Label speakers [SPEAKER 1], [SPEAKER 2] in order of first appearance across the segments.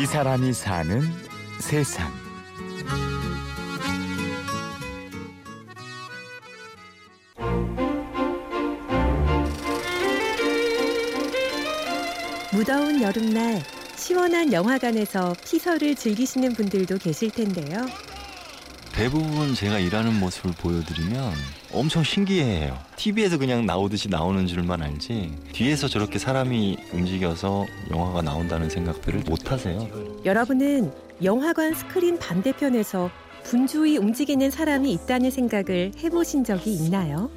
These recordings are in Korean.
[SPEAKER 1] 이 사람이 사는 세상.
[SPEAKER 2] 무더운 여름날 시원한 영화관에서 피서를 즐기시는 분들도 계실 텐데요.
[SPEAKER 3] 대부분 제가 일하는 모습을 보여드리면 엄청 신기해해요. TV에서 그냥 나오듯이 나오는 줄만 알지 뒤에서 저렇게 사람이 움직여서 영화가 나온다는 생각들을 못 하세요.
[SPEAKER 2] 여러분은 영화관 스크린 반대편에서 분주히 움직이는 사람이 있다는 생각을 해보신 적이 있나요?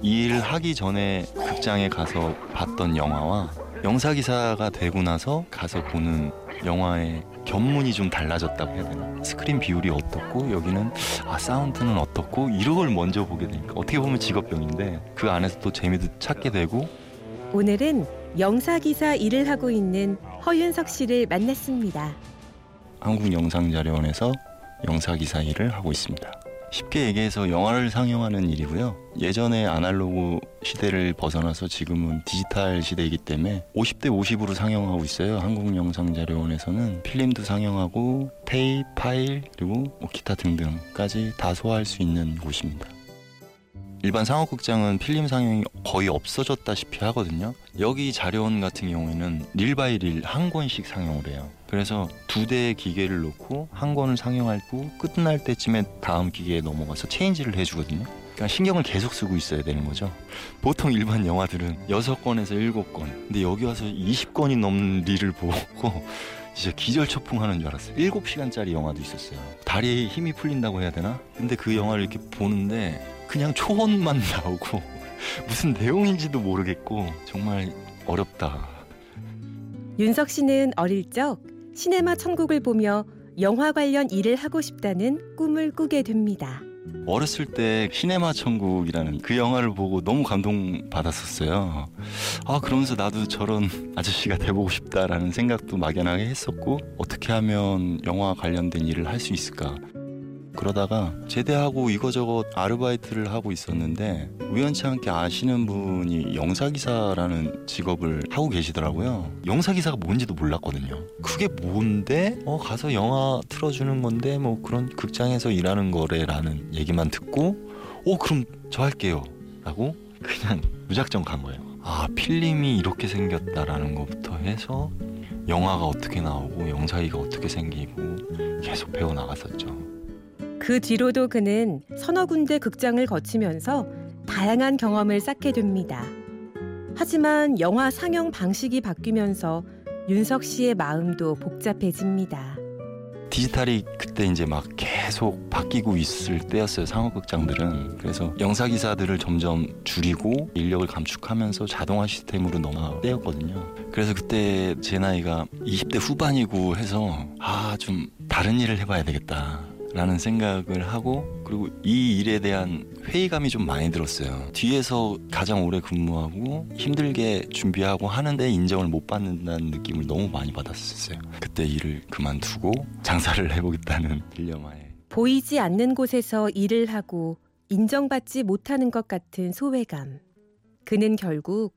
[SPEAKER 3] 이 일을 하기 전에 극장에 가서 봤던 영화와 영사 기사가 되고 나서 가서 보는 영화의 견문이 좀 달라졌다고 해야 되나? 스크린 비율이 어떻고 여기는 아 사운드는 어떻고 이런 걸 먼저 보게 되니까 어떻게 보면 직업병인데 그 안에서 또 재미도 찾게 되고
[SPEAKER 2] 오늘은 영사기사 일을 하고 있는 허윤석 씨를 만났습니다.
[SPEAKER 3] 한국영상자료원에서 영사 기사 일을 하고 있습니다. 쉽게 얘기해서 영화를 상영하는 일이고요. 예전에 아날로그 시대를 벗어나서 지금은 디지털 시대이기 때문에 50대 50으로 상영하고 있어요. 한국영상자료원에서는 필름도 상영하고 테이프, 파일 그리고 뭐 기타 등등까지 다 소화할 수 있는 곳입니다. 일반 상업극장은 필름 상영이 거의 없어졌다시피 하거든요. 여기 자료원 같은 경우에는 reel by reel 한 권씩 상영을 해요. 그래서 두 대의 기계를 놓고 한 권을 상영하고 끝날 때쯤에 다음 기계에 넘어가서 체인지를 해주거든요. 그러니까 신경을 계속 쓰고 있어야 되는 거죠. 보통 일반 영화들은 여섯 권에서 일곱 권 근데 여기 와서 20권이 넘는 릴을 보고 진짜 기절초풍하는 줄 알았어요. 7시간짜리 영화도 있었어요. 다리에 힘이 풀린다고 해야 되나? 근데 그 영화를 이렇게 보는데 그냥 초원만 나오고 무슨 내용인지도 모르겠고 정말 어렵다.
[SPEAKER 2] 윤석 씨는 어릴 적 시네마 천국을 보며 영화 관련 일을 하고 싶다는 꿈을 꾸게 됩니다.
[SPEAKER 3] 어렸을 때 시네마 천국이라는 그 영화를 보고 너무 감동받았었어요. 아, 그러면서 나도 저런 아저씨가 돼보고 싶다라는 생각도 막연하게 했었고, 어떻게 하면 영화 관련된 일을 할 수 있을까. 그러다가 제대하고 이거저거 아르바이트를 하고 있었는데 우연치 않게 아시는 분이 영사기사라는 직업을 하고 계시더라고요. 영사기사가 뭔지도 몰랐거든요. 그게 뭔데? 어 가서 영화 틀어주는 건데 뭐 그런 극장에서 일하는 거래라는 얘기만 듣고 어 그럼 저 할게요. 라고 그냥 무작정 간 거예요. 아 필름이 이렇게 생겼다라는 것부터 해서 영화가 어떻게 나오고 영사기가 어떻게 생기고 계속 배워 나갔었죠.
[SPEAKER 2] 그 뒤로도 그는 서너 군데 극장을 거치면서 다양한 경험을 쌓게 됩니다. 하지만 영화 상영 방식이 바뀌면서 윤석 씨의 마음도 복잡해집니다.
[SPEAKER 3] 디지털이 그때 이제 막 계속 바뀌고 있을 때였어요 상업극장들은 그래서 영사기사들을 점점 줄이고 인력을 감축하면서 자동화 시스템으로 넘어갈 때였거든요 그래서 그때 제 나이가 20대 후반이고 해서 아 좀 다른 일을 해봐야 되겠다 라는 생각을 하고 그리고 이 일에 대한 회의감이 좀 많이 들었어요. 뒤에서 가장 오래 근무하고 힘들게 준비하고 하는데 인정을 못 받는다는 느낌을 너무 많이 받았었어요. 그때 일을 그만두고 장사를 해보겠다는 일념하에.
[SPEAKER 2] 보이지 않는 곳에서 일을 하고 인정받지 못하는 것 같은 소외감. 그는 결국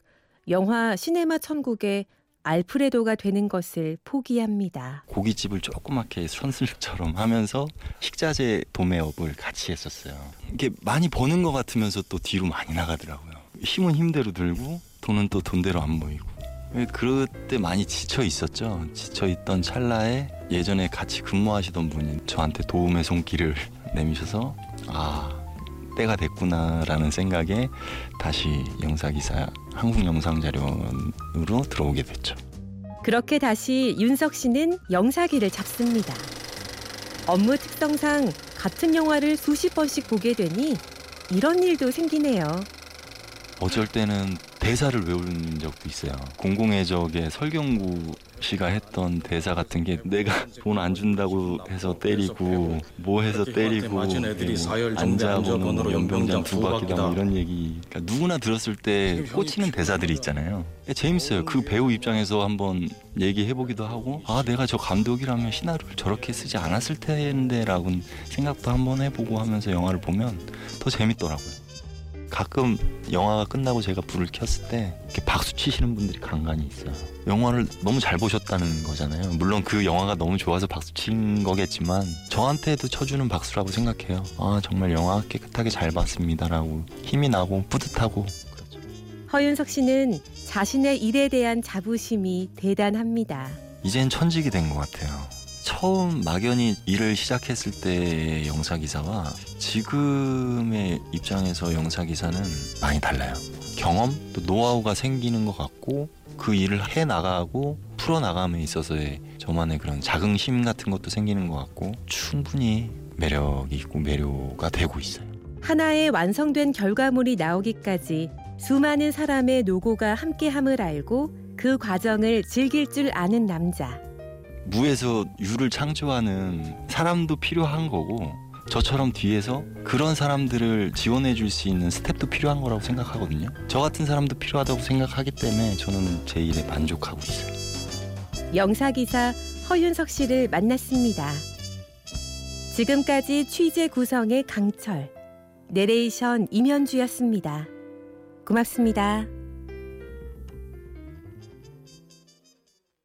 [SPEAKER 2] 영화 시네마 천국에 알프레도가 되는 것을 포기합니다.
[SPEAKER 3] 고깃집을 조그맣게 선술처럼 하면서 식자재 도매업을 같이 했었어요. 이게 많이 버는 것 같으면서 또 뒤로 많이 나가더라고요. 힘은 힘대로 들고 돈은 또 돈대로 안 보이고. 그때 많이 지쳐 있었죠. 지쳐 있던 찰나에 예전에 같이 근무하시던 분이 저한테 도움의 손길을 내미셔서 아 때가 됐구나라는 생각에 다시 영사기사 한국 영상 자료원으로 들어오게 됐죠.
[SPEAKER 2] 그렇게 다시 윤석 씨는 영사기를 잡습니다. 업무 특성상 같은 영화를 수십 번씩 보게 되니 이런 일도 생기네요.
[SPEAKER 3] 어쩔 때는 대사를 외우는 적도 있어요. 공공의 적의 설경구 씨가 했던 대사 같은 게 내가 돈 안 준다고 해서 때리고 뭐 해서 때리고 안 자고 뭐 연병장 두 바퀴다 뭐 이런 얘기 그러니까 누구나 들었을 때 꽂히는 대사들이 있잖아요. 재밌어요. 그 배우 입장에서 한번 얘기해 보기도 하고 아 내가 저 감독이라면 시나리오를 저렇게 쓰지 않았을 텐데 라고 생각도 한번 해보고 하면서 영화를 보면 더 재밌더라고요. 가끔 영화가 끝나고 제가 불을 켰을 때 이렇게 박수 치시는 분들이 간간히 있어요. 영화를 너무 잘 보셨다는 거잖아요. 물론 그 영화가 너무 좋아서 박수 친 거겠지만 저한테도 쳐주는 박수라고 생각해요. 아 정말 영화 깨끗하게 잘 봤습니다라고 힘이 나고 뿌듯하고 그렇죠.
[SPEAKER 2] 허윤석 씨는 자신의 일에 대한 자부심이 대단합니다.
[SPEAKER 3] 이젠 천직이 된 것 같아요. 처음 막연히 일을 시작했을 때의 영사 기사와 지금의 입장에서 영사 기사는 많이 달라요. 경험 또 노하우가 생기는 것 같고 그 일을 해 나가고 풀어 나감에 있어서의 저만의 그런 자긍심 같은 것도 생기는 것 같고 충분히 매력이 있고 매료가 되고 있어요.
[SPEAKER 2] 하나의 완성된 결과물이 나오기까지 수많은 사람의 노고가 함께함을 알고 그 과정을 즐길 줄 아는 남자.
[SPEAKER 3] 무에서 유를 창조하는 사람도 필요한 거고 저처럼 뒤에서 그런 사람들을 지원해 줄 수 있는 스텝도 필요한 거라고 생각하거든요. 저 같은 사람도 필요하다고 생각하기 때문에 저는 제 일에 만족하고 있어요.
[SPEAKER 2] 영사기사 허윤석 씨를 만났습니다. 지금까지 취재 구성의 강철, 내레이션 임현주였습니다. 고맙습니다.